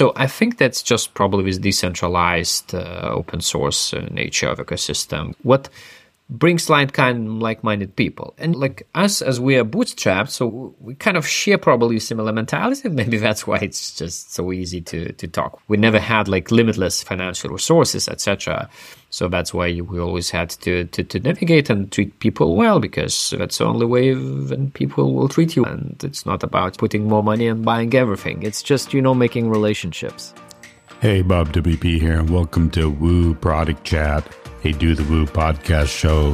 So I think that's just probably with decentralized uh, open source uh, nature of ecosystem. What brings like kind like-minded people. And like us as we are bootstrapped so we kind of share probably similar mentality. Maybe that's why it's just so easy to to talk. We never had like limitless financial resources etc so that's why we always had to, to, to navigate and treat people well because that's the only way when people will treat you. And it's not about putting more money and buying everything. It's just you know making relationships. Hey bob wp here and welcome to woo product chat a Do the Woo podcast show.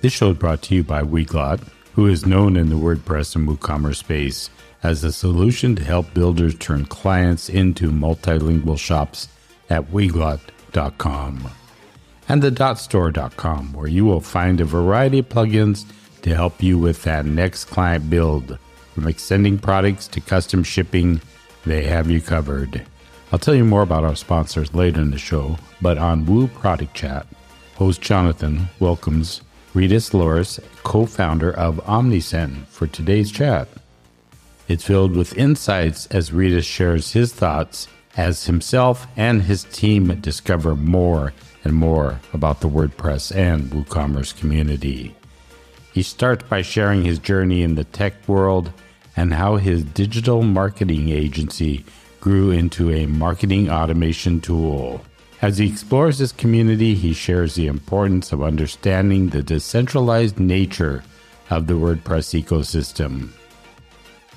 This show is brought to you by Weglot, who is known in the WordPress and WooCommerce space as a solution to help builders turn clients into multilingual shops at weglot.com and the dotstore.com, where you will find a variety of plugins to help you with that next client build. From extending products to custom shipping, they have you covered. I'll tell you more about our sponsors later in the show, but on Woo Product Chat, host Jonathan welcomes Rytis Lauris, co founder of Omnisend, for today's chat. It's filled with insights as Rytis shares his thoughts as himself and his team discover more and more about the WordPress and WooCommerce community. He starts by sharing his journey in the tech world and how his digital marketing agency grew into a marketing automation tool. As he explores this community, he shares the importance of understanding the decentralized nature of the WordPress ecosystem.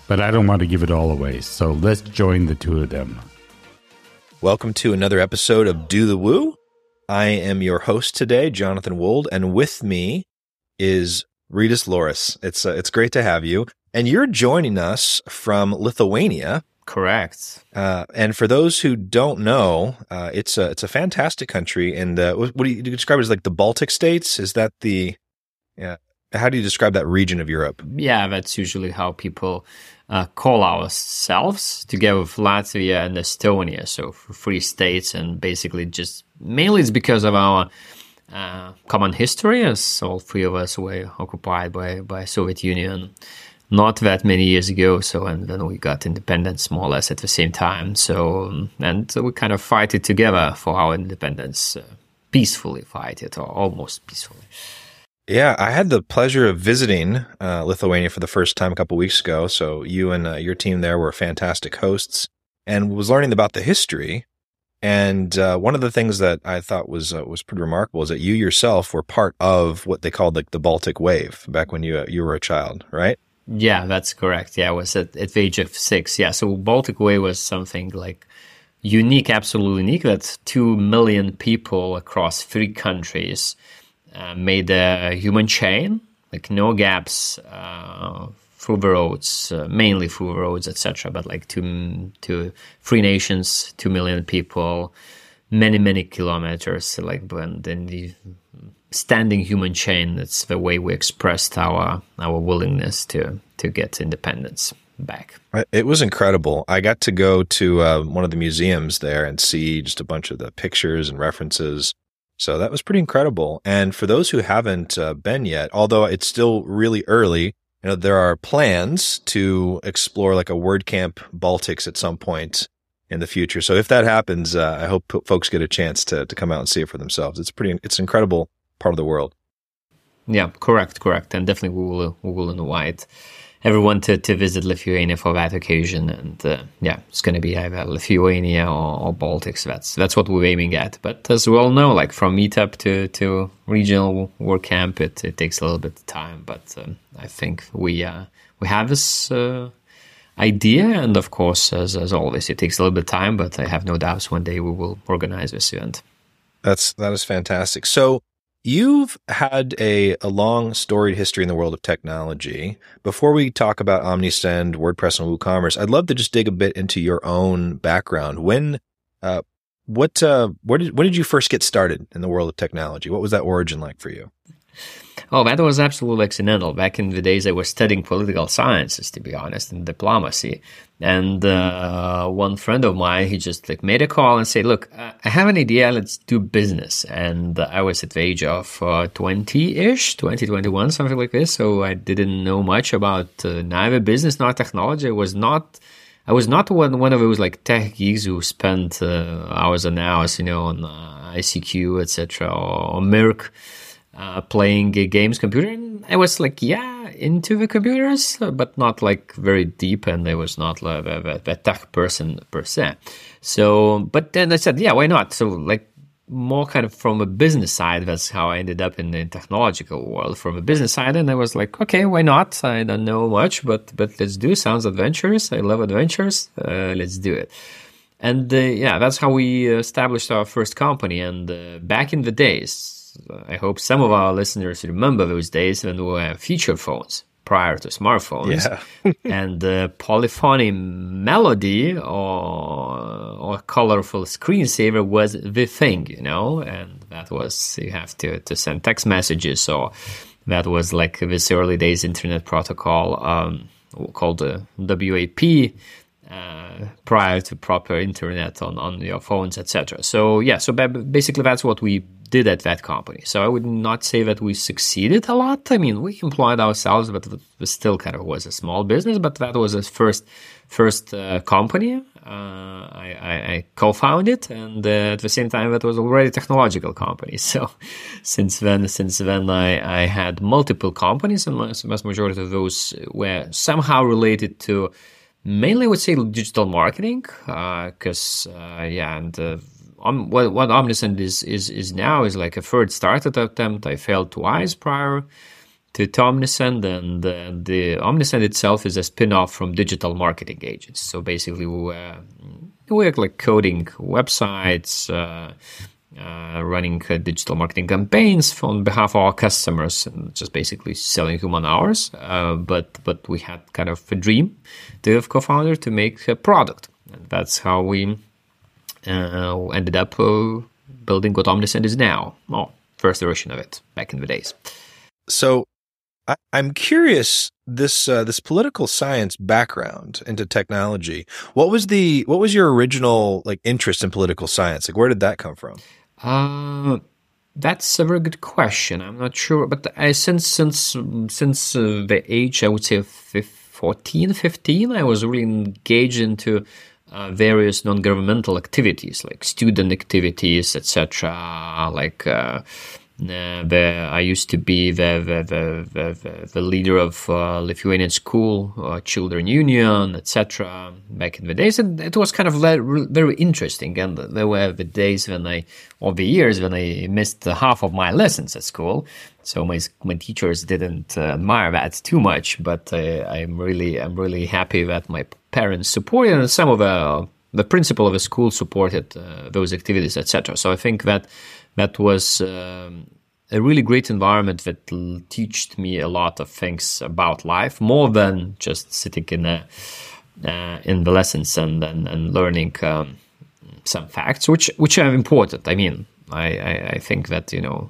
But I don't want to give it all away, so let's join the two of them. Welcome to another episode of Do the Woo. I am your host today, Jonathan Wold, and with me is Rytis Lauris. It's uh, it's great to have you. And you're joining us from Lithuania. Correct. Uh, and for those who don't know, uh, it's a it's a fantastic country. And uh, what do you, describe it as like the Baltic states? Is that the yeah? How do you describe that region of Europe? Yeah, that's usually how people uh, call ourselves together with Latvia and Estonia. So three states, and basically just mainly it's because of our uh, common history, as all three of us were occupied by by Soviet Union not that many years ago. So, and then we got independence more or less at the same time. So, and we kind of fight it together for our independence, uh, peacefully fight it, or almost peacefully. Yeah, I had the pleasure of visiting uh, Lithuania for the first time a couple weeks ago. So, you and uh, your team there were fantastic hosts, and was learning about the history. And uh, one of the things that I thought was uh, was pretty remarkable is that you yourself were part of what they called like the Baltic Way back when you uh, you were a child, right? Yeah, that's correct. Yeah, I was at, at the age of six. Yeah, so Baltic Way was something like unique, absolutely unique. That two million people across three countries uh, made a human chain, like no gaps uh, through the roads, uh, mainly through roads, etc. But like two, two, three nations, two million people, many, many kilometers. Like when then the standing human chain. That's the way we expressed our our willingness to to get independence back. It was incredible. I got to go to uh, one of the museums there and see just a bunch of the pictures and references. So that was pretty incredible. And for those who haven't uh, been yet, although it's still really early, you know, there are plans to explore like a WordCamp Baltics at some point in the future. So if that happens, uh, I hope folks get a chance to to come out and see it for themselves. It's pretty, it's incredible part of the world. Yeah, correct, correct, and definitely we will we will invite everyone to, to visit Lithuania for that occasion, and uh, yeah, it's going to be either Lithuania or, or, Baltics. That's that's what we're aiming at. But as we all know, like from meetup to to regional WordCamp, it, it takes a little bit of time. But um, I think we uh, we have this. Uh, idea and of course as, as always it takes a little bit of time but i have no doubts one day we will organize this event that's that is fantastic so You've had a, a long storied history in the world of technology. Before we talk about Omnisend, WordPress, and WooCommerce, I'd love to just dig a bit into your own background. When, uh, what, uh, where did, when did you first get started in the world of technology? What was that origin like for you? Oh, that was absolutely accidental. Back in the days, I was studying political sciences, to be honest, and diplomacy. And uh, one friend of mine, he just like made a call and said, "Look, I have an idea. Let's do business." And I was at the age of twenty-ish, uh, 20, 21, something like this. So I didn't know much about uh, neither business nor technology. I was not. I was not one one of those like tech geeks who spent uh, hours and hours, you know, on uh, ICQ, etc., or, or mIRC uh, playing games computer and i was like yeah into the computers but not like very deep and i was not like a, a, a tech person per se. So but then i said yeah why not? So like more kind of from a business side that's how i ended up in the technological world from a business side and i was like okay why not? I don't know much but but let's do sounds adventurous i love adventures. Uh, let's do it. And uh, yeah that's how we established our first company and uh, back in the days I hope some of our listeners remember those days when we were feature phones prior to smartphones. Yeah. and the polyphony melody or or colorful screensaver was the thing, you know, and that was you have to, to send text messages or that was like this early days internet protocol um, called the WAP. Uh, prior to proper internet on, on your phones, etc. So yeah, so basically that's what we did at that company. So I would not say that we succeeded a lot. I mean, we employed ourselves, but it still kind of was a small business. But that was a first first uh, company. Uh, I, I, I, co-founded, and uh, at the same time, that was already a technological company. So since then, since then, I, I had multiple companies, and the vast majority of those were somehow related to mainly I would say digital marketing because uh, uh, yeah and uh, what, what Omnisend is, is, is now is like a third startup attempt. I failed twice prior to, to Omnisend, and uh, the Omnisend itself is a spin-off from digital marketing agents. So basically, we were, we were like coding websites, uh, uh, running uh, digital marketing campaigns on behalf of our customers, and just basically selling human hours. Uh, but but we had kind of a dream, the co-founder, to make a product, and that's how we uh, ended up uh, building what Omnisend is now. Well, first version of it back in the days. So I, am curious this uh, this political science background into technology. What was the what was your original like interest in political science? Like where did that come from? Uh, that's a very good question. I'm not sure, but I, since since since uh, the age I would say 14, 15, I was really engaged into uh, various non-governmental activities like student activities, etc. Like uh, the, I used to be the the, the, the leader of uh, Lithuanian school, uh, children union, etc. Back in the days, and it was kind of very, interesting. And there were the days when I, or the years when I missed half of my lessons at school. So my my teachers didn't uh, admire that too much, but uh, I'm really I'm really happy that my parents supported, and some of the the principal of the school supported uh, those activities, etc. So I think that that was um, a really great environment that taught me a lot of things about life, more than just sitting in a, uh, in the lessons and and, and learning um, some facts, which which are important. I mean, I, I, I think that you know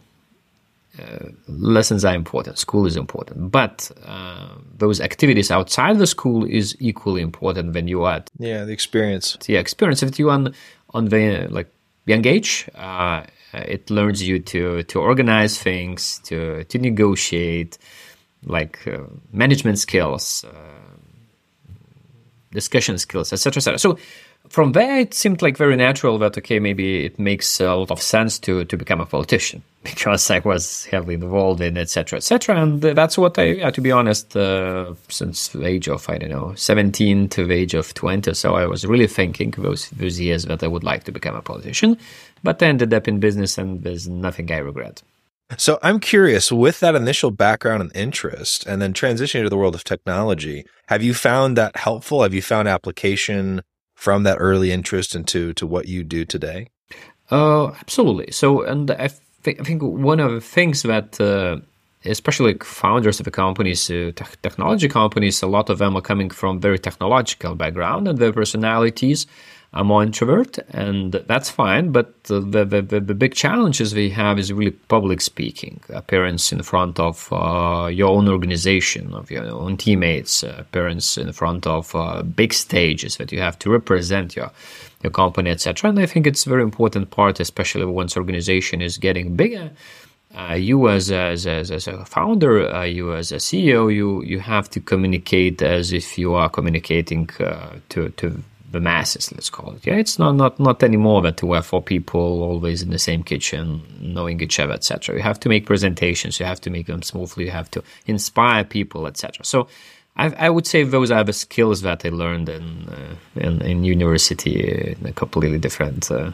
uh, lessons are important, school is important, but uh, those activities outside the school is equally important when you are. Yeah, the experience. yeah experience that you on on the like young age, uh, it learns you to to organize things, to to negotiate, like uh, management skills, uh, discussion skills, etc., etc. So from there, it seemed like very natural that okay, maybe it makes a lot of sense to to become a politician because I was heavily involved in etc. etc. And that's what I, to be honest, uh, since the age of I don't know seventeen to the age of twenty, so I was really thinking those those years that I would like to become a politician, but I ended up in business, and there's nothing I regret. So I'm curious, with that initial background and interest, and then transitioning to the world of technology, have you found that helpful? Have you found application from that early interest into to what you do today? Uh, absolutely. So, and I, th- I think one of the things that uh, especially founders of the companies, uh, te- technology companies, a lot of them are coming from very technological background, and their personalities are more introvert, and that's fine. But the, the, the, the big challenges we have is really public speaking, appearance in front of uh, your own organization, of your own teammates, uh, appearance in front of uh, big stages that you have to represent your your company, etc. And I think it's a very important part, especially once organization is getting bigger. Uh, you as a, as, a, as a founder, uh, you as a CEO, you you have to communicate as if you are communicating uh, to to the masses, let's call it. Yeah, it's not not not anymore that we have four people always in the same kitchen, knowing each other, etc. You have to make presentations, you have to make them smoothly, you have to inspire people, etc. So. I, I, would say those are the skills that I learned in uh, in, in, university in a completely different uh,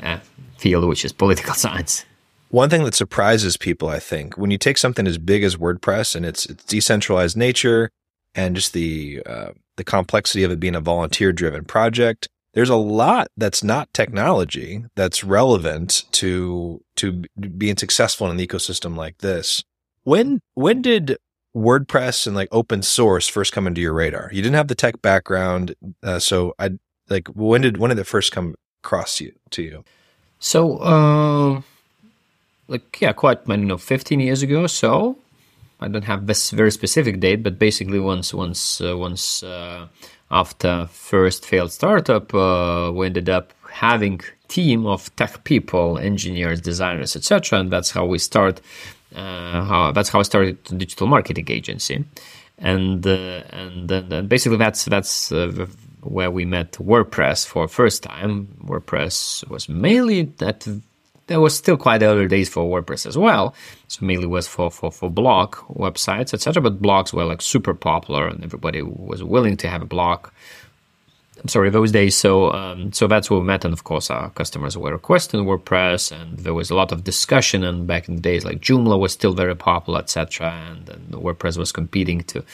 uh, field, which is political science. One thing that surprises people, I think, when you take something as big as WordPress and its, its decentralized nature and just the uh, the complexity of it being a volunteer driven project. There's a lot that's not technology that's relevant to to being successful in an ecosystem like this. When when did WordPress and like open source first come into your radar? You didn't have the tech background, uh, so I like when did when did it first come across you to you? So, uh, like yeah, quite you know, 15 years ago. So I don't have this very specific date, but basically once once uh, once uh, after first failed startup, uh, we ended up having team of tech people, engineers, designers, etc. And that's how we start. Uh, how, that's how I started digital marketing agency, and uh, and then basically that's that's uh, where we met WordPress for first time. WordPress was mainly at there was still quite early days for WordPress as well. So mainly was for, for, for blog websites, etc. But blogs were like super popular and everybody was willing to have a blog. I'm sorry, those days. So um, so that's where we met, and of course our customers were requesting WordPress, and there was a lot of discussion. And back in the days, like Joomla was still very popular, etc. And, and WordPress was competing to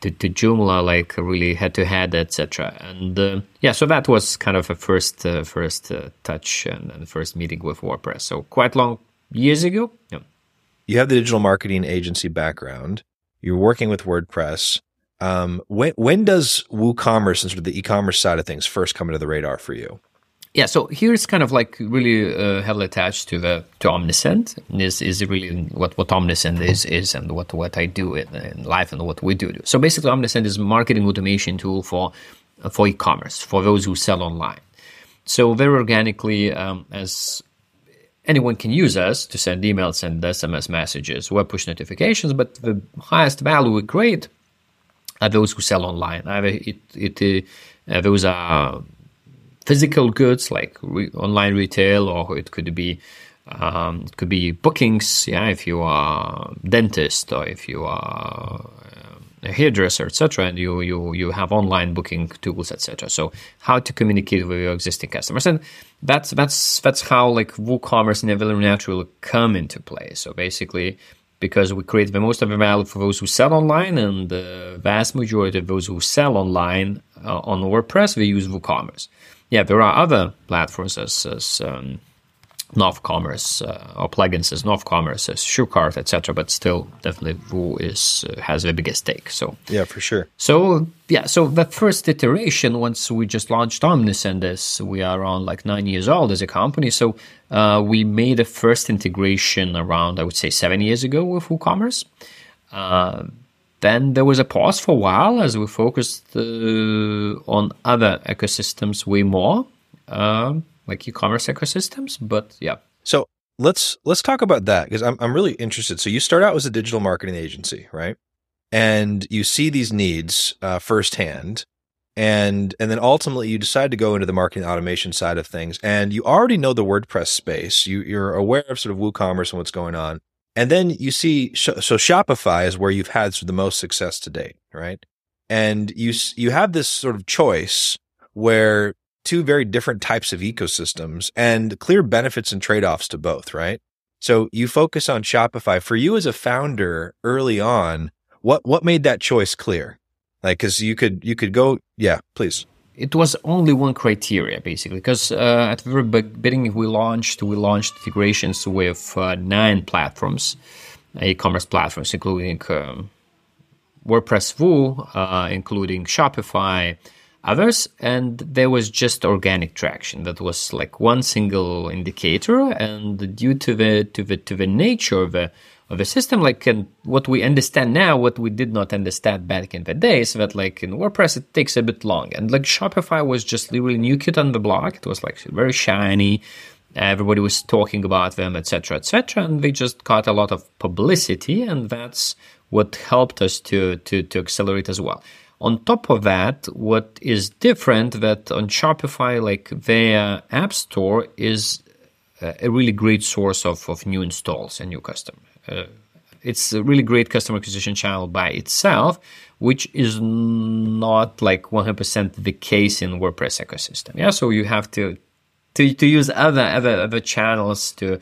to, to Joomla like really head to head, etc. And uh, yeah, so that was kind of a first uh, first uh, touch and, and first meeting with WordPress. So quite long years ago. Yeah. You have the digital marketing agency background. You're working with WordPress. Um, when when does WooCommerce and sort of the e-commerce side of things first come into the radar for you? Yeah, so here's kind of like really uh, heavily attached to the to Omnisend. Is is really what what Omnisend is is and what what I do in, in life and what we do. So basically, Omnisend is a marketing automation tool for for e-commerce for those who sell online. So very organically, um, as anyone can use us to send emails, send SMS messages, web push notifications, but the highest value we create are those who sell online. Either it, it uh, those are physical goods like re- online retail, or it could be um, it could be bookings. Yeah, if you are dentist or if you are a hairdresser, etc., and you you you have online booking tools, etc. So how to communicate with your existing customers, and that's that's that's how like WooCommerce and Evelyn Naturally come into play. So basically, because we create the most of the value for those who sell online, and the vast majority of those who sell online uh, on WordPress, they use WooCommerce yeah, there are other platforms as, as um, Novcommerce uh, or plugins as Novcommerce, as SureCart, etc. But still, definitely Woo is uh, has the biggest stake. So yeah, for sure. So yeah, so the first iteration, once we just launched Omnisend, this we are around like nine years old as a company. So uh, we made a first integration around I would say seven years ago with WooCommerce. Then there was a pause for a while as we focused uh, on other ecosystems way more, uh, like e-commerce ecosystems. But yeah. So let's let's talk about that because I'm I'm really interested. So you start out as a digital marketing agency, right? And you see these needs uh, firsthand, and and then ultimately you decide to go into the marketing automation side of things, and you already know the WordPress space. You you're aware of sort of WooCommerce and what's going on. And then you see, so Shopify is where you've had the most success to date, right? And you, you have this sort of choice where two very different types of ecosystems and clear benefits and trade offs to both, right? So you focus on Shopify. For you as a founder early on, what, what made that choice clear? Like, cause you could, you could go, yeah, please it was only one criteria basically because uh, at the very beginning we launched we launched integrations with uh, nine platforms e-commerce platforms, including um, WordPress Woo, uh, including Shopify, others, and there was just organic traction. That was like one single indicator, and due to the to the to the nature of the of the system, like and what we understand now, what we did not understand back in the days, that like in WordPress it takes a bit long, and like Shopify was just literally new kid on the block. It was like very shiny. Everybody was talking about them, etc., etc., and they just got a lot of publicity, and that's what helped us to to to accelerate as well. On top of that, what is different that on Shopify, like their app store is uh, a really great source of, of new installs and new customer. Uh, it's a really great customer acquisition channel by itself, which is not like 100% the case in WordPress ecosystem. Yeah, so you have to to, to use other other other channels to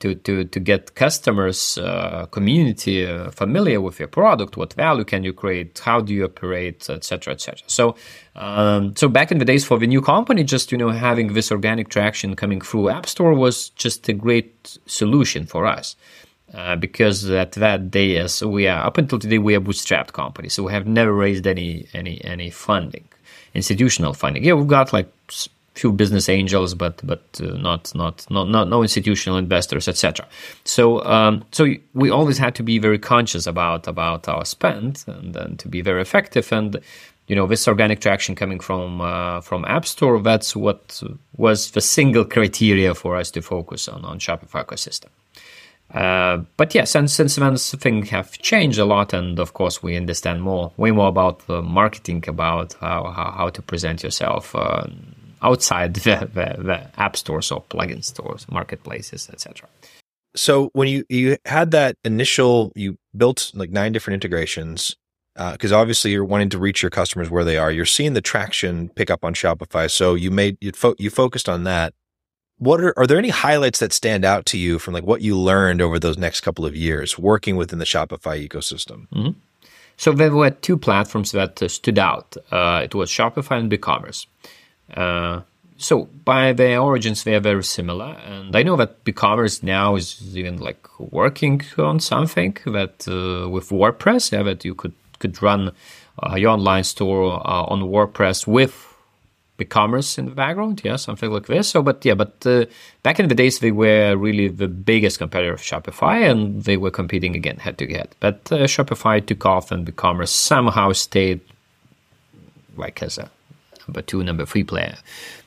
to to to get customers uh, community uh, familiar with your product what value can you create how do you operate etc etc so um, so back in the days for the new company just you know having this organic traction coming through app store was just a great solution for us uh, because at that day as we are up until today we are bootstrapped company so we have never raised any any any funding institutional funding yeah we've got like few business angels, but but uh, not not not not no institutional investors, etc. So um, so we always had to be very conscious about about our spend and, and to be very effective. And you know this organic traction coming from uh, from App Store, that's what was the single criteria for us to focus on on Shopify ecosystem. Uh, but yes, and since then things have changed a lot, and of course we understand more, way more about the marketing, about how how, how to present yourself, uh, outside the, the, the app stores or plugin stores, marketplaces, etc. So when you you had that initial, you built like nine different integrations because uh, obviously you're wanting to reach your customers where they are. You're seeing the traction pick up on Shopify, so you made you fo- you focused on that. What are are there any highlights that stand out to you from like what you learned over those next couple of years working within the Shopify ecosystem? Mm-hmm. So there were two platforms that uh, stood out. Uh, it was Shopify and BigCommerce. Uh, so by their origins, they are very similar, and I know that BigCommerce now is even like working on something that uh, with WordPress, yeah, that you could could run uh, your online store uh, on WordPress with BigCommerce in the background, yeah, something like this. So, but yeah, but uh, back in the days, they were really the biggest competitor of Shopify, and they were competing again head to head. But uh, Shopify took off, and BigCommerce somehow stayed like as a number two, number three player.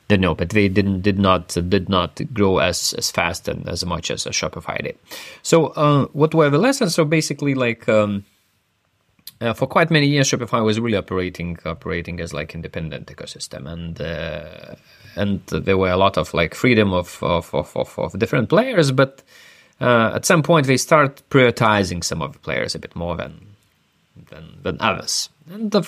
They know, but they didn't did not did not grow as as fast and as much as Shopify did. So uh, what were the lessons? So basically, like. Um, uh, for quite many years, Shopify was really operating operating as like independent ecosystem, and uh, and there were a lot of like freedom of of of, of, of different players. But uh, at some point, they start prioritizing some of the players a bit more than than, than others. And the,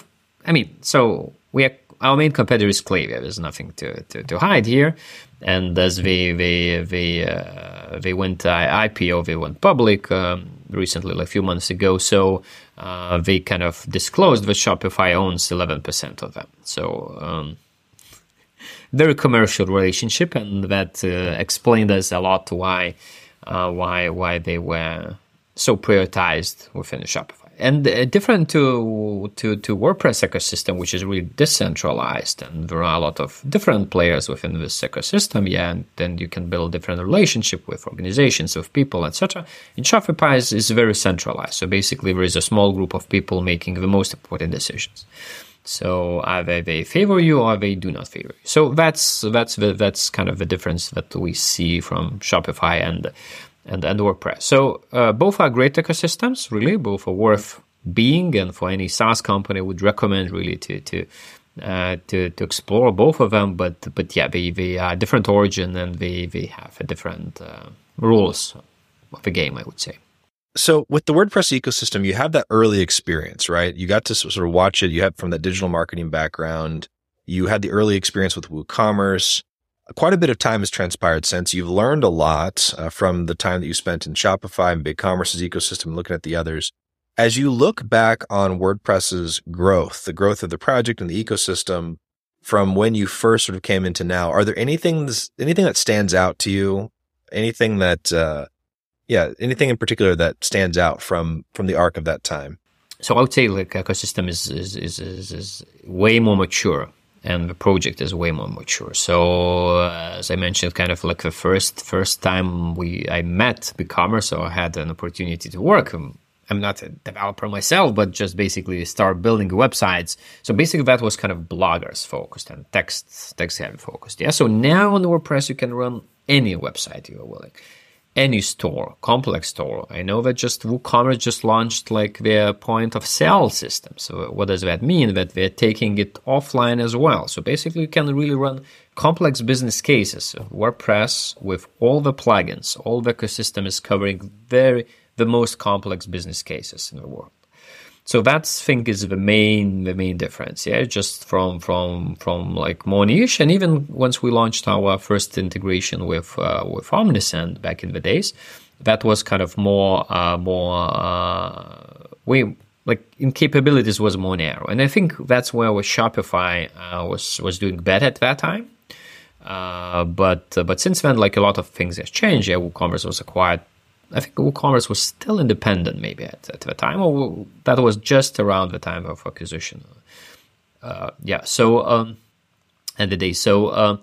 I mean, so we are our main competitor is Klaviyo. There's nothing to, to, to hide here. And as they they they uh, they went IPO, they went public um, recently, like a few months ago. So uh, they kind of disclosed that Shopify owns 11% of them. So um, very commercial relationship, and that uh, explained us a lot why uh, why why they were so prioritized within Shopify and uh, different to, to to WordPress ecosystem, which is really decentralized, and there are a lot of different players within this ecosystem. Yeah, and then you can build different relationship with organizations, with people, etc. In Shopify is, is very centralized. So basically, there is a small group of people making the most important decisions. So either they favor you or they do not favor you. So that's that's the, that's kind of the difference that we see from Shopify and and, and WordPress. So uh, both are great ecosystems, really. Both are worth being, and for any SaaS company, would recommend really to to uh, to to explore both of them. But but yeah, they they are different origin and they they have a different uh, rules of the game, I would say. So with the WordPress ecosystem, you have that early experience, right? You got to sort of watch it. You have from that digital marketing background. You had the early experience with WooCommerce quite a bit of time has transpired since. You've learned a lot uh, from the time that you spent in Shopify and BigCommerce's ecosystem, looking at the others. As you look back on WordPress's growth, the growth of the project and the ecosystem from when you first sort of came into now, are there anything anything that stands out to you? Anything that uh, yeah, anything in particular that stands out from from the arc of that time? So I would say like ecosystem is is is, is, is way more mature and the project is way more mature. So uh, as I mentioned, kind of like the first first time we I met BigCommerce, so I had an opportunity to work. Um, I'm not a developer myself, but just basically start building websites. So basically, that was kind of bloggers focused and text text heavy focused. Yeah. So now on WordPress, you can run any website you are willing any store, complex store. I know that just WooCommerce just launched like their point of sale system. So what does that mean? That they're taking it offline as well. So basically you can really run complex business cases. WordPress with all the plugins, all the ecosystem is covering very the most complex business cases in the world. So that's think is the main the main difference. Yeah, just from from from like more niche, and even once we launched our first integration with uh, with Omnisend back in the days, that was kind of more uh, more uh, we like in capabilities was more narrow, and I think that's where Shopify uh, was was doing better at that time. Uh, but uh, but since then, like a lot of things have changed. Yeah, WooCommerce was acquired I think WooCommerce was still independent maybe at, at the time, or that was just around the time of acquisition. Uh, yeah, so um, and the day. So uh,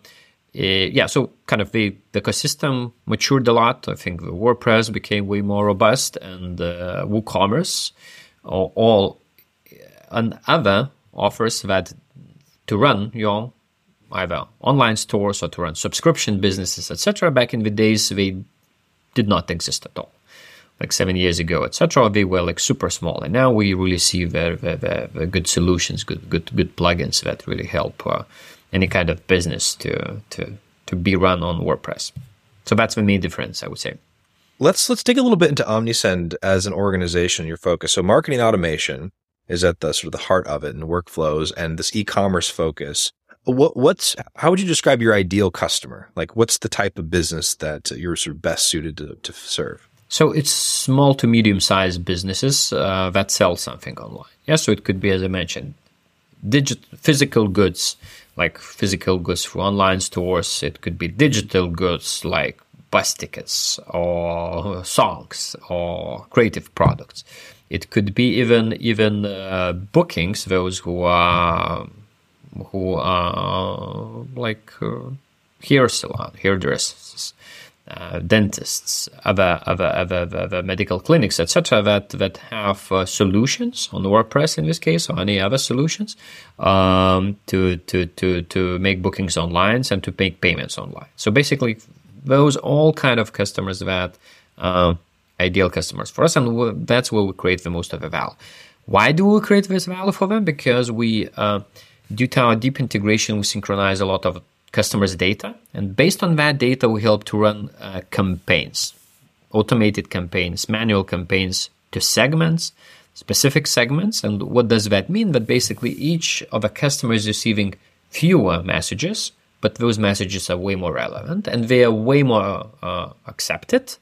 eh, yeah, so kind of the, the ecosystem matured a lot. I think the WordPress became way more robust, and uh, WooCommerce, all, all and other offers that to run your either online stores or to run subscription businesses, etc. Back in the days, they did not exist at all. Like seven years ago, etc., they were like super small, and now we really see very, very, very, very good solutions, good, good, good plugins that really help uh, any kind of business to to to be run on WordPress. So that's the main difference, I would say. Let's let's dig a little bit into Omnisend as an organization, your focus. So marketing automation is at the sort of the heart of it and workflows and this e-commerce focus what what's how would you describe your ideal customer? Like, what's the type of business that you're sort of best suited to, to serve? So it's small to medium sized businesses uh, that sell something online. Yeah, so it could be, as I mentioned, digital physical goods like physical goods for online stores. It could be digital goods like bus tickets or songs or creative products. It could be even even uh, bookings. Those who are who are like uh, hair salon, hairdressers, uh, dentists, other, other, other, other medical clinics, etc., that that have uh, solutions on WordPress in this case, or any other solutions, um, to to to to make bookings online and to make payments online. So basically, those all kind of customers that uh, ideal customers for us, and that's where we create the most of the value. Why do we create this value for them? Because we uh, due to our deep integration, we synchronize a lot of customers' data. And based on that data, we help to run uh, campaigns, automated campaigns, manual campaigns to segments, specific segments. And what does that mean? That basically each of the customers is receiving fewer messages, but those messages are way more relevant and they are way more uh, accepted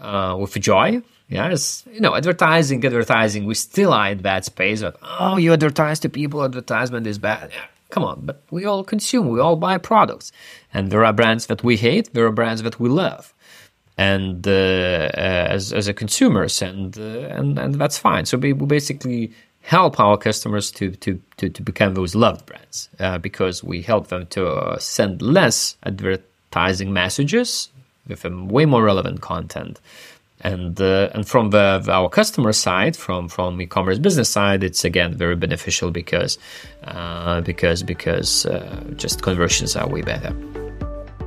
uh, with joy Yes, you know, advertising, advertising, we still are in that space of, oh, you advertise to people, advertisement is bad. Yeah, come on, but we all consume, we all buy products. And there are brands that we hate, there are brands that we love. And uh, uh, as, as a consumers, and, uh, and, and that's fine. So we basically help our customers to, to, to, to become those loved brands uh, because we help them to uh, send less advertising messages with way more relevant content and uh, and from the, our customer side, from from e-commerce business side, it's again very beneficial because uh, because because uh, just conversions are way better.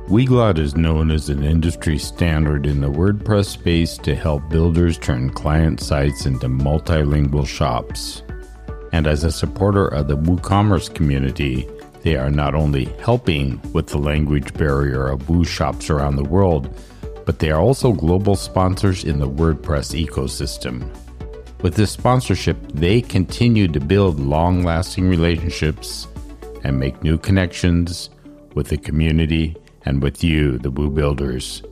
Weglot is known as an industry standard in the WordPress space to help builders turn client sites into multilingual shops. And as a supporter of the WooCommerce community, they are not only helping with the language barrier of Woo shops around the world but they are also global sponsors in the WordPress ecosystem. With this sponsorship, they continue to build long lasting relationships and make new connections with the community and with you, the Woo Builders.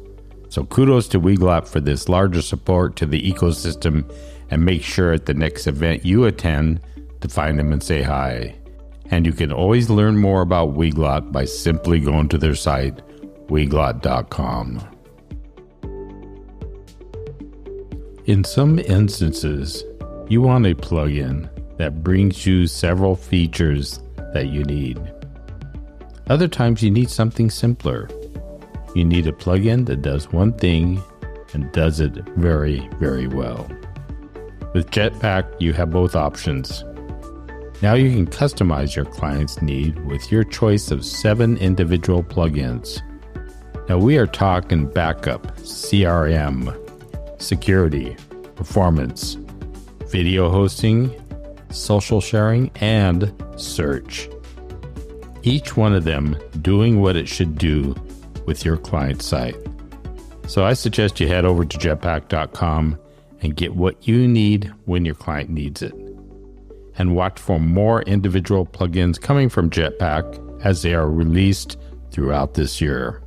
So kudos to Weglot for this larger support to the ecosystem and make sure at the next event you attend to find them and say hi. And you can always learn more about Weglot by simply going to their site, weglot.com. In some instances, you want a plugin that brings you several features that you need. Other times, you need something simpler. You need a plugin that does one thing and does it very, very well. With Jetpack, you have both options. Now you can customize your client's need with your choice of seven individual plugins. Now we are talking backup, CRM, security, performance, video hosting, social sharing, and search. Each one of them doing what it should do with your client site. So I suggest you head over to jetpack.com and get what you need when your client needs it and watch for more individual plugins coming from Jetpack as they are released throughout this year.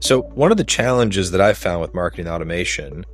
So, one of the challenges that I've found with marketing automation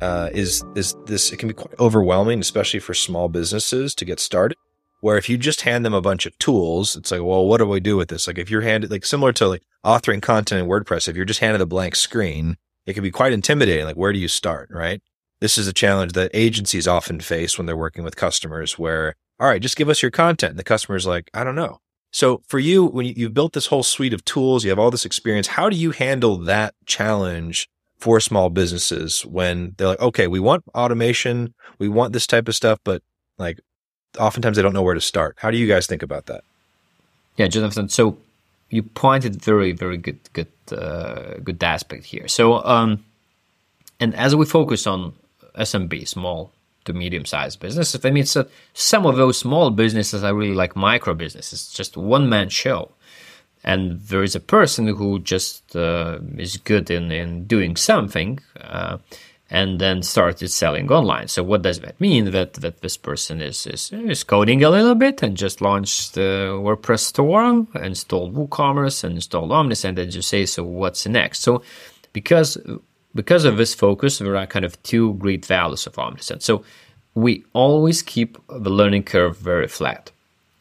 uh, is is this it can be quite overwhelming, especially for small businesses to get started. Where if you just hand them a bunch of tools, it's like, well, what do we do with this? Like if you're handed like similar to like authoring content in WordPress, if you're just handed a blank screen, it can be quite intimidating. Like where do you start, right? This is a challenge that agencies often face when they're working with customers where, all right, just give us your content. And the customer's like, I don't know. So for you, when you've built this whole suite of tools, you have all this experience, how do you handle that challenge for small businesses when they're like, okay, we want automation, we want this type of stuff, but like oftentimes they don't know where to start. How do you guys think about that? Yeah, Jonathan. So you pointed very, very good, good, uh, good aspect here. So, um, and as we focus on SMB, small to medium sized businesses. I mean, so some of those small businesses are really like micro businesses, it's just one man show. And there is a person who just uh, is good in, in doing something uh, and then started selling online. So, what does that mean? That that this person is, is, is coding a little bit and just launched the WordPress store, installed WooCommerce, and installed Omnisend, and then you say, so what's next? So, because because of this focus, there are kind of two great values of Omnisend. So we always keep the learning curve very flat.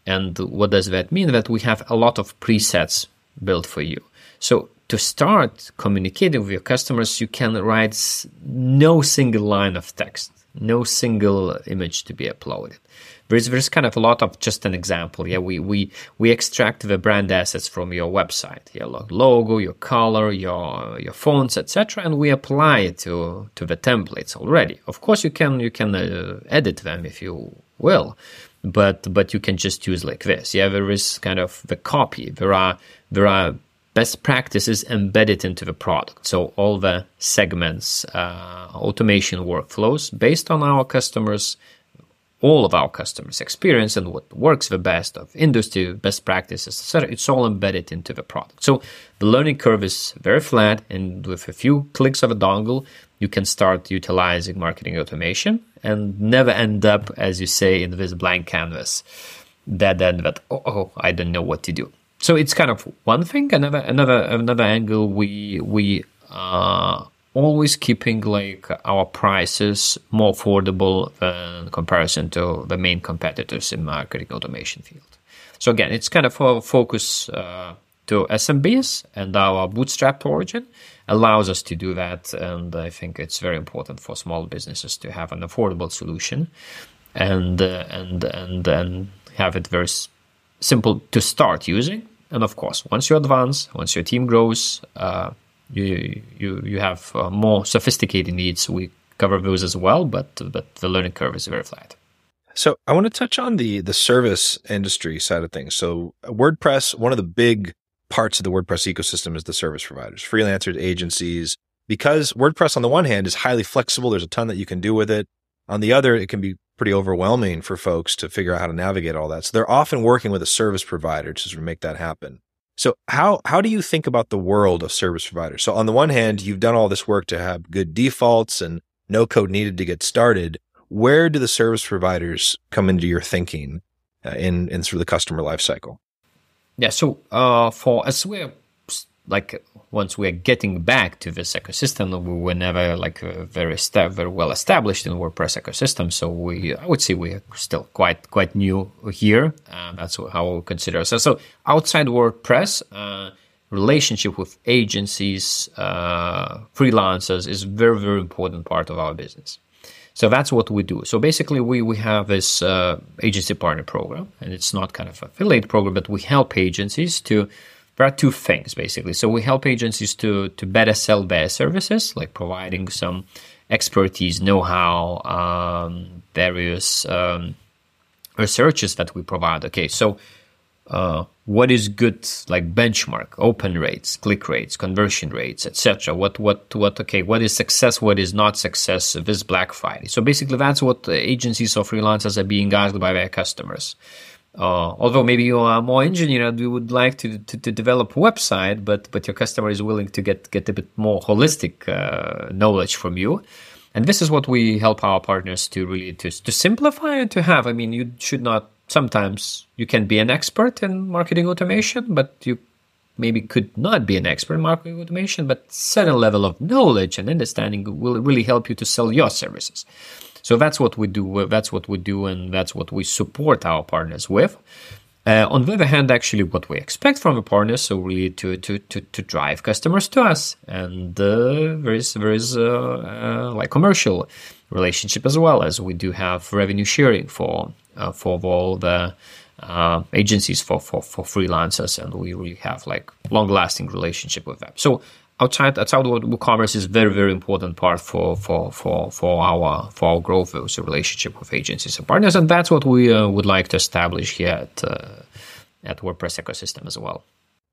And what does that mean? That we have a lot of presets built for you. So to start communicating with your customers, you can write no single line of text, no single image to be uploaded there's there's kind of a lot of just an example. Yeah, we we we extract the brand assets from your website, your logo, your color, your your fonts, etc., and we apply it to to the templates already. Of course, you can you can uh, edit them if you will, but but you can just use like this. Yeah, there is kind of the copy. There are there are best practices embedded into the product. So all the segments, uh, automation workflows based on our customers' all of our customers' experience and what works the best of industry best practices, etc. It's all embedded into the product. So the learning curve is very flat, and with a few clicks of a dongle, you can start utilizing marketing automation and never end up, as you say, in this blank canvas. That then that oh, oh I don't know what to do. So it's kind of one thing. Another another another angle we we uh, always keeping like our prices more affordable in comparison to the main competitors in marketing automation field. So again, it's kind of a focus uh, to SMBs and our bootstrap origin allows us to do that. And I think it's very important for small businesses to have an affordable solution and uh, and and and have it very s- simple to start using. And of course, once you advance, once your team grows, uh, you you you have uh, more sophisticated needs. We cover those as well, but but the learning curve is very flat. So I want to touch on the the service industry side of things. So WordPress, one of the big parts of the WordPress ecosystem is the service providers, freelancers, agencies. Because WordPress on the one hand is highly flexible, there's a ton that you can do with it. On the other, it can be pretty overwhelming for folks to figure out how to navigate all that. So they're often working with a service provider to make that happen. So how how do you think about the world of service providers? So on the one hand, you've done all this work to have good defaults and no code needed to get started. Where do the service providers come into your thinking uh, in in through the customer lifecycle? Yeah. So uh, for as we're like once we're getting back to this ecosystem, we were never like uh, very very well established in WordPress ecosystem. So we, I would say, we're still quite quite new here. Uh, that's how we consider ourselves. So outside WordPress, uh, relationship with agencies, uh, freelancers is very very important part of our business. So that's what we do. So basically, we, we have this uh, agency partner program, and it's not kind of affiliate program, but we help agencies to. There are two things basically. So we help agencies to to better sell their services, like providing some expertise, know-how, um, various um, researches that we provide. Okay, so uh, what is good like benchmark open rates click rates conversion rates etc what what what okay what is success what is not success this black friday so basically that's what agencies or freelancers are being asked by their customers uh, although maybe you are more engineer and you would like to, to, to, develop a website but but your customer is willing to get get a bit more holistic uh, knowledge from you and this is what we help our partners to really to, to simplify and to have i mean you should not sometimes you can be an expert in marketing automation, but you maybe could not be an expert in marketing automation, but certain level of knowledge and understanding will really help you to sell your services. So that's what we do. That's what we do, and that's what we support our partners with. Uh, on the other hand, actually, what we expect from a partner, so really to to to, to drive customers to us, and uh, there is there is uh, uh like commercial relationship as well as we do have revenue sharing for uh, for all the uh, agencies for, for, for freelancers, and we really have like long lasting relationship with them. So outside outside WooCommerce is a very very important part for for for for our for our growth is a relationship with agencies and partners, and that's what we uh, would like to establish here at uh, at WordPress ecosystem as well.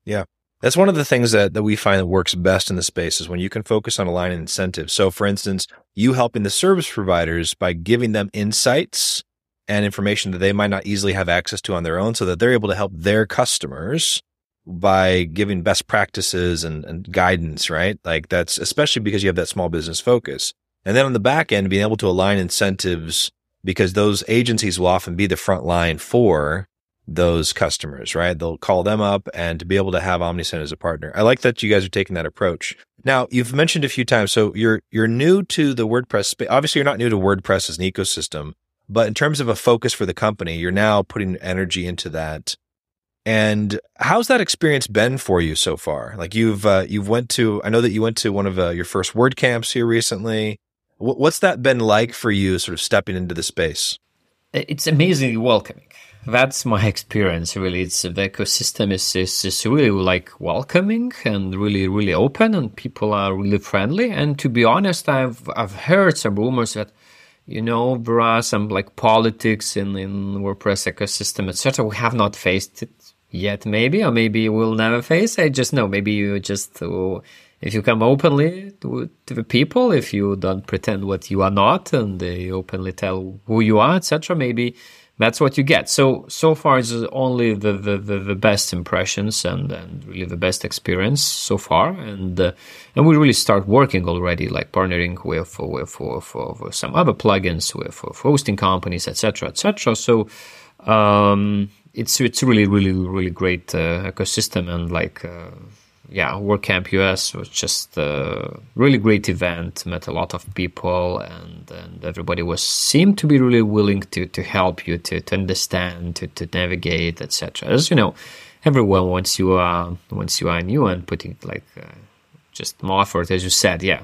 Yeah. That's one of the things that, that we find that works best in the space is when you can focus on aligning incentives. So, for instance, you helping the service providers by giving them insights and information that they might not easily have access to on their own so that they're able to help their customers by giving best practices and, and guidance, right? Like that's especially because you have that small business focus. And then on the back end, being able to align incentives because those agencies will often be the front line for those customers, right? They'll call them up and to be able to have Omnisend as a partner. I like that you guys are taking that approach. Now, you've mentioned a few times, so you're you're new to the WordPress space. Obviously, you're not new to WordPress as an ecosystem, but in terms of a focus for the company, you're now putting energy into that. And how's that experience been for you so far? Like you've uh, you've went to I know that you went to one of uh, your first WordCamps here recently. W- what's that been like for you, sort of stepping into the space? It's amazingly welcoming. That's my experience. Really, it's the ecosystem is, is is really like welcoming and really really open, and people are really friendly. And to be honest, I've I've heard some rumors that you know, there are some like politics in, in WordPress ecosystem, etc. We have not faced it yet, maybe, or maybe we'll never face. I just know, maybe you just, uh, if you come openly to, to, the people, if you don't pretend what you are not, and they openly tell who you are, etc., maybe that's what you get. So so far it's only the the, the, the best impressions and, and really the best experience so far, and uh, and we really start working already, like partnering with with, with, with some other plugins, with, with hosting companies, etc., etc. So. Um, it's it's really really really great uh, ecosystem and like uh, yeah, WordCamp US was just a really great event. Met a lot of people, and, and everybody was seemed to be really willing to to help you to, to understand, to, to navigate, etc. As you know, everyone once you are once you are new and putting like uh, just more effort, as you said, yeah.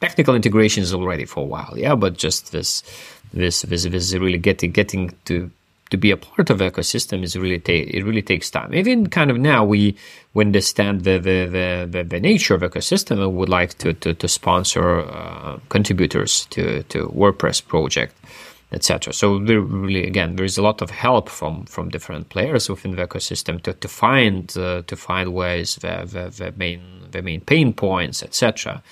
Technical integration is already for a while, yeah, but just this this this, this really getting getting to to be a part of ecosystem is really ta- it really takes time. Even kind of now we we understand the the, the, the, nature of ecosystem and would like to to, to sponsor uh, contributors to to WordPress project, etc. So there really again there is a lot of help from from different players within the ecosystem to to find uh, to find ways the, the, the main the main pain points, etc.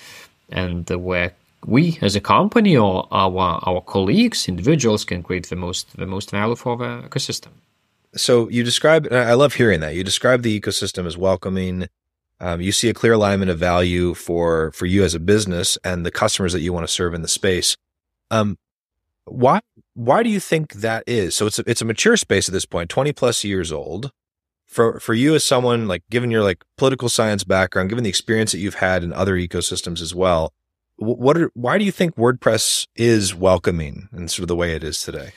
And the where we as a company or our our colleagues, individuals can create the most the most value for the ecosystem. So you describe, I love hearing that. You describe the ecosystem as welcoming. Um, you see a clear alignment of value for for you as a business and the customers that you want to serve in the space. Um, why why do you think that is? So it's a, it's a mature space at this point, twenty plus years old. For for you as someone like given your like political science background, given the experience that you've had in other ecosystems as well, what are, why do you think WordPress is welcoming and sort of the way it is today?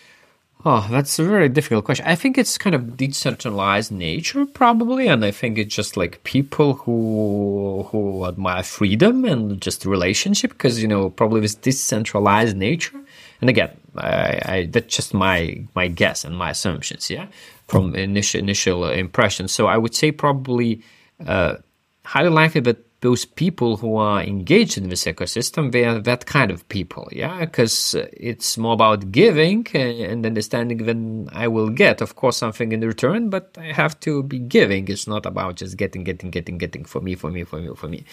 Oh, that's a very difficult question. I think it's kind of decentralized nature, probably, and I think it's just like people who who admire freedom and just relationship, because you know probably this decentralized nature and again, I, I, that's just my my guess and my assumptions, yeah, from initial initial impressions. So I would say probably uh, highly likely that those people who are engaged in this ecosystem, they are that kind of people, yeah, because it's more about giving and understanding then I will get, of course, something in return, but I have to be giving. It's not about just getting, getting, getting, getting for me, for me, for me, for me.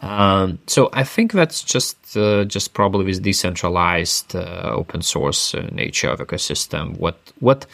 Um, so I think that's just uh, just probably this decentralized uh, open source uh, nature of ecosystem. What what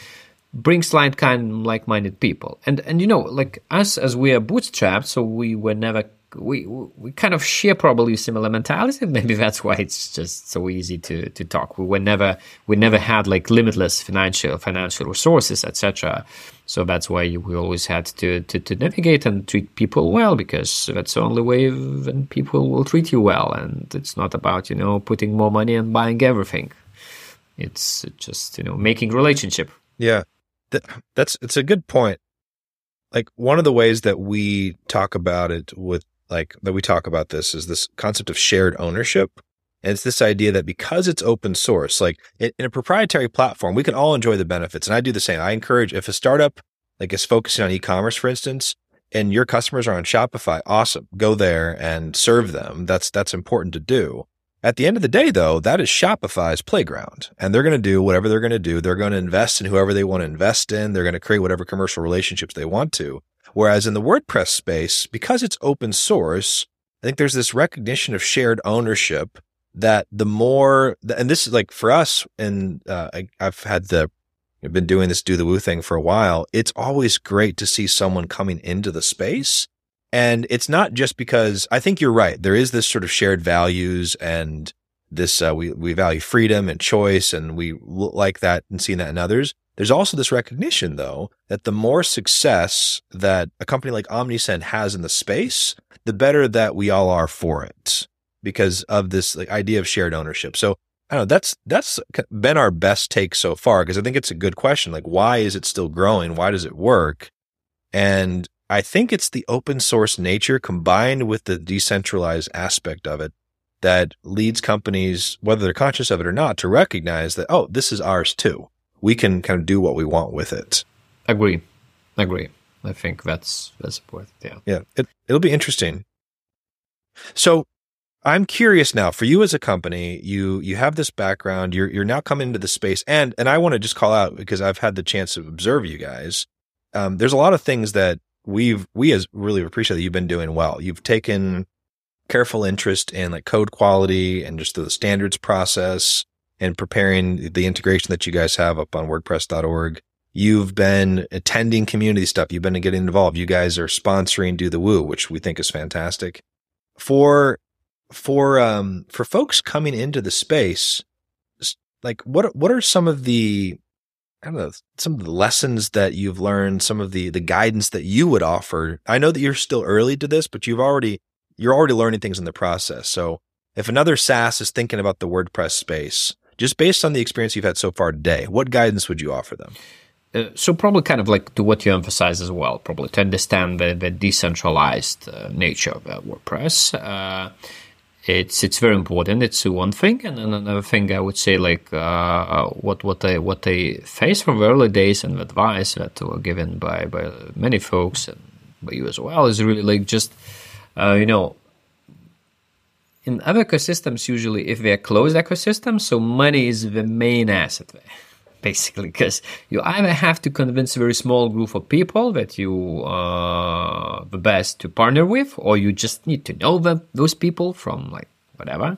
brings like kind like minded people, and and you know like us as we are bootstrapped, so we were never we we kind of share probably similar mentality. Maybe that's why it's just so easy to to talk. We were never we never had like limitless financial financial resources, etc. So that's why we always had to, to to navigate and treat people well because that's the only way when people will treat you well. And it's not about you know putting more money and buying everything. It's just you know making relationship. Yeah, that's it's a good point like one of the ways that we talk about it with like that we talk about this is this concept of shared ownership. And it's this idea that because it's open source, like in, a proprietary platform, we can all enjoy the benefits. And I do the same. I encourage if a startup like is focusing on e-commerce, for instance, and your customers are on Shopify, awesome. Go there and serve them. That's that's important to do. At the end of the day, though, that is Shopify's playground, and they're going to do whatever they're going to do. They're going to invest in whoever they want to invest in. They're going to create whatever commercial relationships they want to. Whereas in the WordPress space, because it's open source, I think there's this recognition of shared ownership that the more, and this is like for us, and uh, I, I've had the, I've been doing this do the woo thing for a while. It's always great to see someone coming into the space. And it's not just because I think you're right. There is this sort of shared values and this, uh, we, we value freedom and choice and we like that and seeing that in others. There's also this recognition, though, that the more success that a company like Omnisend has in the space, the better that we all are for it because of this like, idea of shared ownership. So I don't know. That's that's been our best take so far because I think it's a good question. Like, why is it still growing? Why does it work? And I think it's the open source nature combined with the decentralized aspect of it that leads companies, whether they're conscious of it or not, to recognize that, oh, this is ours too we can kind of do what we want with it. Agree, agree. I think that's that's important. Yeah, yeah. It it'll be interesting. So, I'm curious now. For you as a company, you you have this background. You're you're now coming into the space, and and I want to just call out because I've had the chance to observe you guys. Um, there's a lot of things that we've we as really appreciate that you've been doing well. You've taken careful interest in like code quality and just the standards process and preparing the integration that you guys have up on WordPress.org. You've been attending community stuff. You've been getting involved. You guys are sponsoring Do the Woo, which we think is fantastic. For for um for folks coming into the space, like what what are some of the I don't know some of the lessons that you've learned, some of the the guidance that you would offer. I know that you're still early to this, but you've already you're already learning things in the process. So if another SaaS is thinking about the WordPress space, just based on the experience you've had so far today, what guidance would you offer them? Uh, so probably kind of like to what you emphasize as well, probably to understand the, the decentralized uh, nature of uh, WordPress. Uh, it's it's very important. It's one thing, and then another thing I would say, like uh, uh, what what they what they face from the early days and the advice that were given by by many folks and by you as well is really like just you know in other ecosystems, usually if they're closed ecosystems, so money is the main asset there, basically, because you either have to convince a very small group of people that you are the best to partner with, or you just need to know those people from like whatever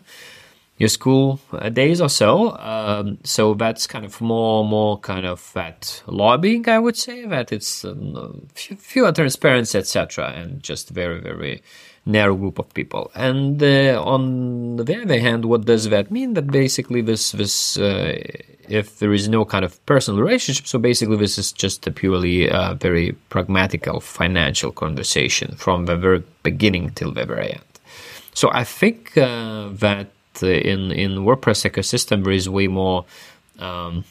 your school uh, days or so. Um, so that's kind of more, more kind of that lobbying, I would say, that it's um, fewer transparency, etc., and just very, very narrow group of people. And uh, on the other hand, what does that mean? That basically this this uh, if there is no kind of personal relationship, so basically this is just a purely uh, very pragmatical financial conversation from the very beginning till the very end. So I think uh, that in in WordPress ecosystem there is way more. Um,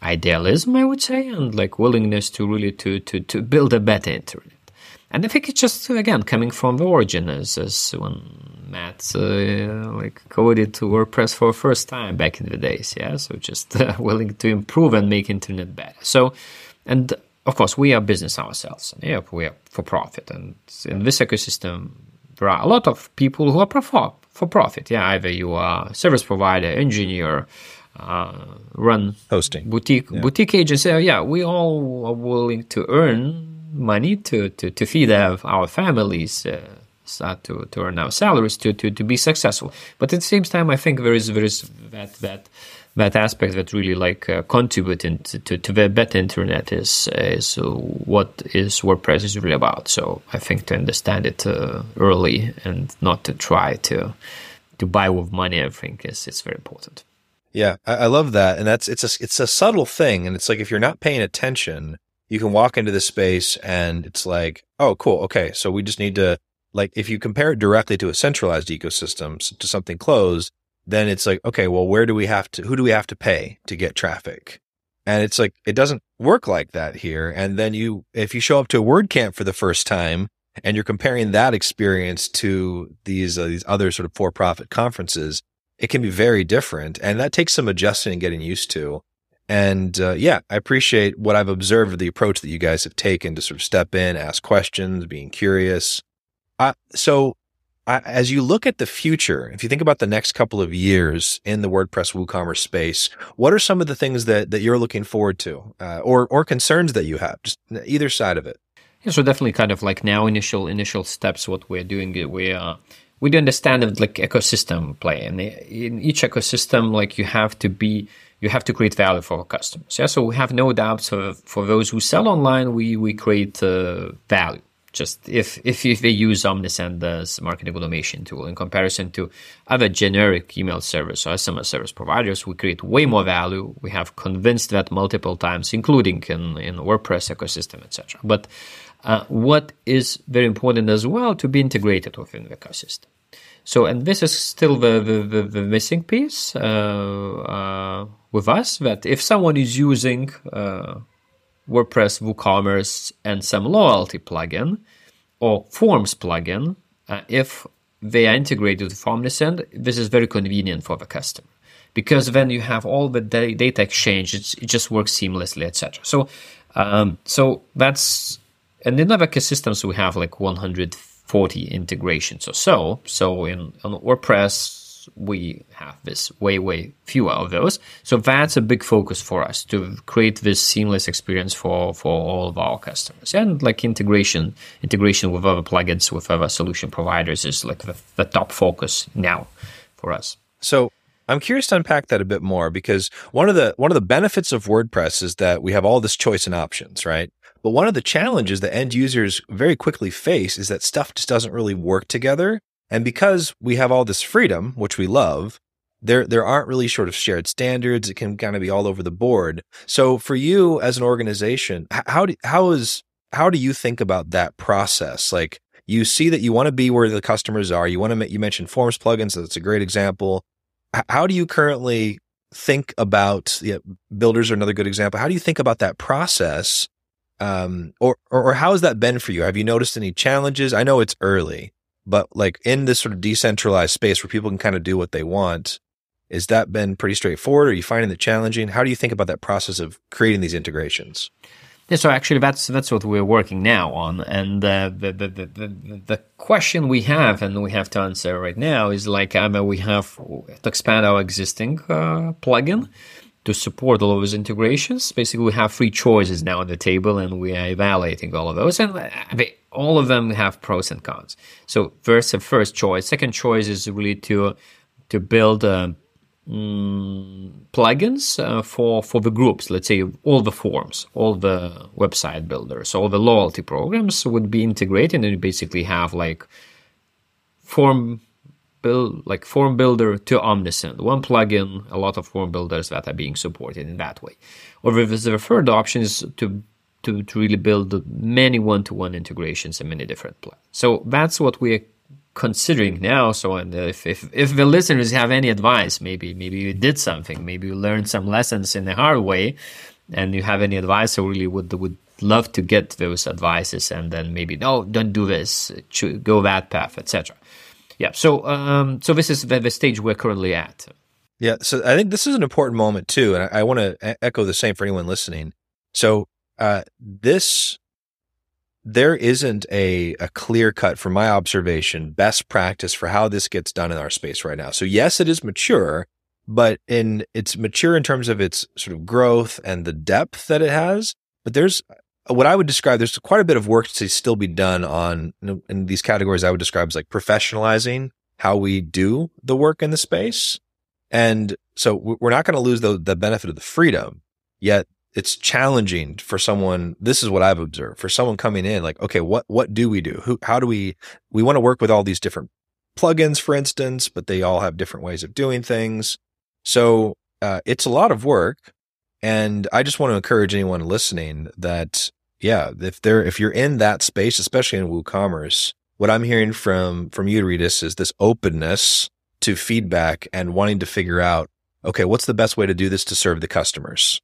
idealism, I would say, and like willingness to really to to to build a better internet and I think it's just again coming from the origin as, as when Matt uh, like coded to WordPress for the first time back in the days. Yeah, so just uh, willing to improve and make internet better. So, and of course we are business ourselves. Yeah, we are for profit, and in this ecosystem there are a lot of people who are for for profit. Yeah, either you are service provider, engineer. Uh, run hosting boutique yeah. boutique agency. Yeah, we all are willing to earn money to, to, to feed our families, uh, to, to earn our salaries, to, to, to be successful. But at the same time, I think there is there is that that that aspect that really like uh, contributing to, to, to, the better internet is is what is WordPress is really about. So I think to understand it uh, early and not to try to to buy with money, I think is is very important. Yeah, I, I love that, and that's it's a it's a subtle thing, and it's like if you're not paying attention, you can walk into this space and it's like, oh, cool. Okay. So we just need to, like, if you compare it directly to a centralized ecosystem, to something closed, then it's like, okay, well, where do we have to, who do we have to pay to get traffic? And it's like, it doesn't work like that here. And then you, if you show up to a WordCamp for the first time and you're comparing that experience to these, uh, these other sort of for profit conferences, it can be very different. And that takes some adjusting and getting used to. And uh, yeah, I appreciate what I've observed of the approach that you guys have taken to sort of step in, ask questions, being curious. Uh, so, I, as you look at the future, if you think about the next couple of years in the WordPress WooCommerce space, what are some of the things that that you're looking forward to, uh, or or concerns that you have, just either side of it? Yeah, so definitely, kind of like now initial initial steps. What we're doing, we are we do understand like ecosystem play, and in each ecosystem, like you have to be you have to create value for our customers. Yeah, so we have no doubts for, for those who sell online, we we create uh, value. Just if, if if they use Omnisend as marketing automation tool in comparison to other generic email service or SMS service providers, we create way more value. We have convinced that multiple times, including in in WordPress ecosystem, etc. But uh, what is very important as well to be integrated within the ecosystem. So, and this is still the, the, the, the missing piece uh, uh, with us that if someone is using uh, WordPress, WooCommerce, and some loyalty plugin or Forms plugin, uh, if they are integrated with Omnisend, this is very convenient for the customer because then you have all the data exchange. it just works seamlessly, etc. So, um, so that's and in other ecosystems we have like 100 40 integrations or so. So in WordPress, we have this way, way fewer of those. So that's a big focus for us to create this seamless experience for, for all of our customers. And like integration, integration with other plugins, with other solution providers is like the, the top focus now for us. So I'm curious to unpack that a bit more because one of the one of the benefits of WordPress is that we have all this choice and options, right? But one of the challenges that end users very quickly face is that stuff just doesn't really work together. And because we have all this freedom, which we love, there there aren't really sort of shared standards. It can kind of be all over the board. So for you as an organization, how do how is how do you think about that process? Like you see that you want to be where the customers are. You want to you mentioned forms plugins. So that's a great example. How do you currently think about builders are another good example. How do you think about that process um, or, or, or how has that been for you? Have you noticed any challenges? I know it's early, but like in this sort of decentralized space where people can kind of do what they want, has that been pretty straightforward? Are you finding it challenging? How do you think about that process of creating these integrations? Yeah, so actually, that's that's what we're working now on, and uh, the, the, the the the question we have and we have to answer right now is like, I mean, we have to expand our existing uh, plugin to support all of those integrations. Basically, we have three choices now on the table, and we are evaluating all of those. And they, all of them have pros and cons. So, first, the first choice. Second choice is really to to build uh, mm, plugins uh, for for the groups. Let's say all the forms, all the website builders, all the loyalty programs would be integrated, and you basically have like form build like form builder to Omnisend. One plugin, a lot of form builders that are being supported in that way. Or the third option is to to, to really build many one-to-one integrations in many different plugins. So that's what we're considering now. So and if, if if the listeners have any advice, maybe maybe you did something, maybe you learned some lessons in the hard way, and you have any advice, I really would would love to get those advices and then maybe no, don't do this, go that path, etc. Yeah. So um, so this is the, the stage we're currently at. Yeah. So I think this is an important moment too, and I, I want to echo the same for anyone listening. So uh, this there isn't a, a clear cut, from my observation, best practice for how this gets done in our space right now. So yes, it is mature, but in it's mature in terms of its sort of growth and the depth that it has. But there's what I would describe. There's quite a bit of work to still be done on in these categories. I would describe as like professionalizing how we do the work in the space. And so we're not going to lose the, the benefit of the freedom. Yet it's challenging for someone. This is what I've observed for someone coming in, like, okay, what, what do we do? Who, how do we, we want to work with all these different plugins, for instance, but they all have different ways of doing things. So, uh, it's a lot of work. And I just want to encourage anyone listening that, yeah, if they're, if you're in that space, especially in WooCommerce, what I'm hearing from, from you, Rytis, is this openness to feedback and wanting to figure out, okay, what's the best way to do this to serve the customers?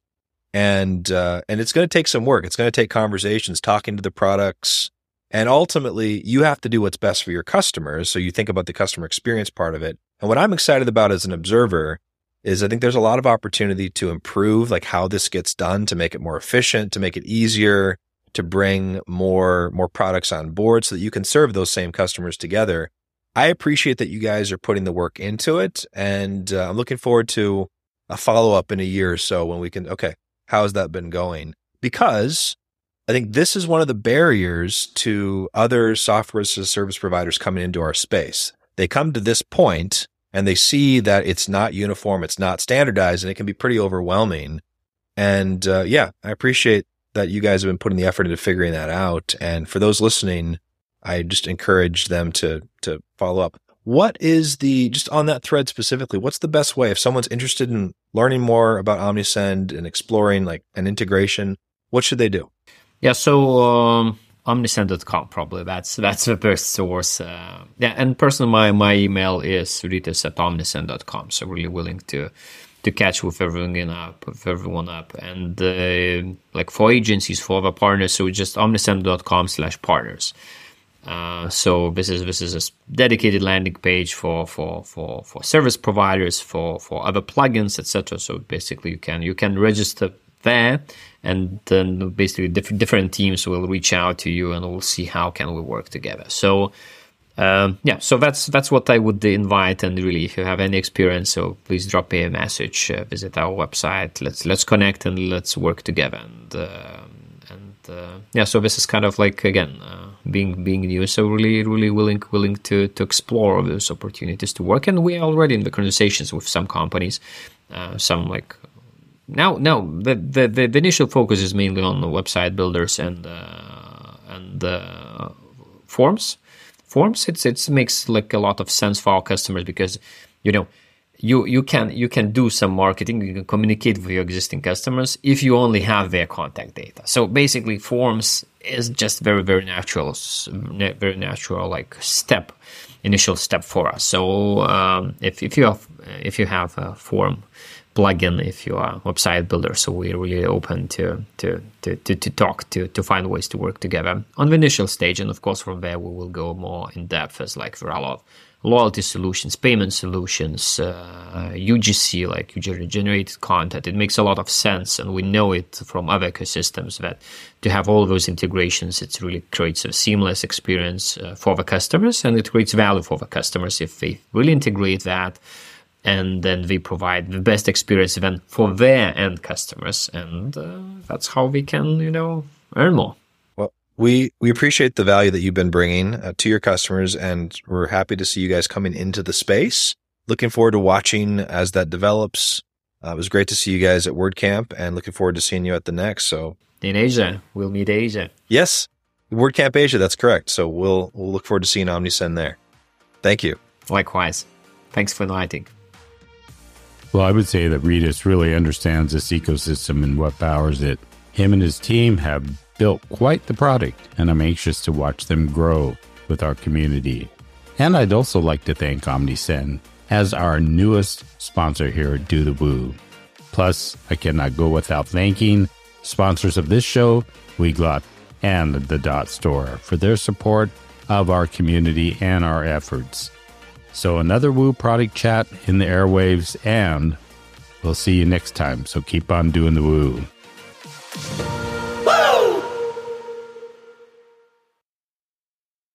and uh, and it's going to take some work. It's going to take conversations, talking to the products, and ultimately you have to do what's best for your customers. So you think about the customer experience part of it. And what I'm excited about as an observer is I think there's a lot of opportunity to improve like how this gets done to make it more efficient, to make it easier, to bring more more products on board so that you can serve those same customers together. I appreciate that you guys are putting the work into it, and uh, I'm looking forward to a follow up in a year or so when we can. Okay, How's that been going? Because I think this is one of the barriers to other software as a service providers coming into our space. They come to this point and they see that it's not uniform, it's not standardized, and it can be pretty overwhelming. And uh, yeah, I appreciate that you guys have been putting the effort into figuring that out. And for those listening, I just encourage them to to follow up. What is the, just on that thread specifically, what's the best way if someone's interested in learning more about Omnisend and exploring like an integration, what should they do? Yeah, so um, omnisend.com probably that's that's the best source. Uh, yeah, and personally, my my email is rytis at omnisend.com. So really willing to to catch with everyone up, with everyone up, and uh, like for agencies, for other partners, so just omnisend.com slash partners. Uh, so this is this is a dedicated landing page for for for for service providers for for other plugins etc. So basically you can you can register there, and then basically different different teams will reach out to you and we'll see how can we work together. So. Um, yeah, so that's that's what I would invite, and really, if you have any experience, so please drop me a message, uh, visit our website, let's let's connect and let's work together. And uh, and uh, yeah, so this is kind of like again uh, being being new. So really, really willing willing to to explore those opportunities to work. And we are already in the conversations with some companies, uh, some like now now the, the, the initial focus is mainly on the website builders and uh, and forms. Forms it's it makes like a lot of sense for our customers because you know you you can you can do some marketing you can communicate with your existing customers if you only have their contact data. So basically forms is just very very natural very natural like step initial step for us. So um, if, if you have if you have a form plugin if you are website builder so we're really open to to, to, to, to talk to to find ways to work together on the initial stage and of course from there we will go more in depth as like are a lot of loyalty solutions, payment solutions, uh, UGC, like user generated content. It makes a lot of sense. And we know it from other ecosystems that to have all those integrations, it really creates a seamless experience uh, for the customers and it creates value for the customers if they really integrate that. And then we provide the best experience then for their end customers. And uh, that's how we can, you know, earn more. Well, we we appreciate the value that you've been bringing uh, to your customers, and we're happy to see you guys coming into the space. Looking forward to watching as that develops. Uh, it was great to see you guys at WordCamp, and looking forward to seeing you at the next. So in Asia, we'll meet Asia. Yes, WordCamp Asia. That's correct. So we'll we'll look forward to seeing Omnisend there. Thank you. Likewise. Thanks for inviting. Well, I would say that Rytis really understands this ecosystem and what powers it. Him and his team have built quite the product, and I'm anxious to watch them grow with our community. And I'd also like to thank Omnisend as our newest sponsor here at Do the Woo. Plus, I cannot go without thanking sponsors of this show, Weglot and the Dot Store, for their support of our community and our efforts. So, another Woo product chat in the airwaves, and we'll see you next time. So, keep on doing the Woo.